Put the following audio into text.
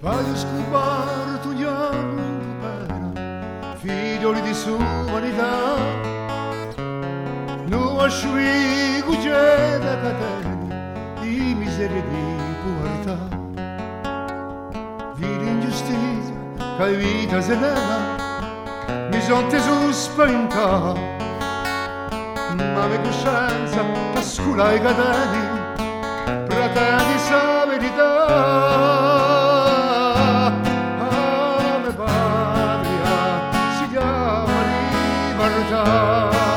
Voglio scubare tu gnamo in pena, figlioli di sua sumanità. Non asciughi cucina da catena, di miseria e di povertà. Di l'ingiustizia, che vita se leva, mi son teso spaventà. Ma mi coscienza, la scuola e cateni, pratati sai. love.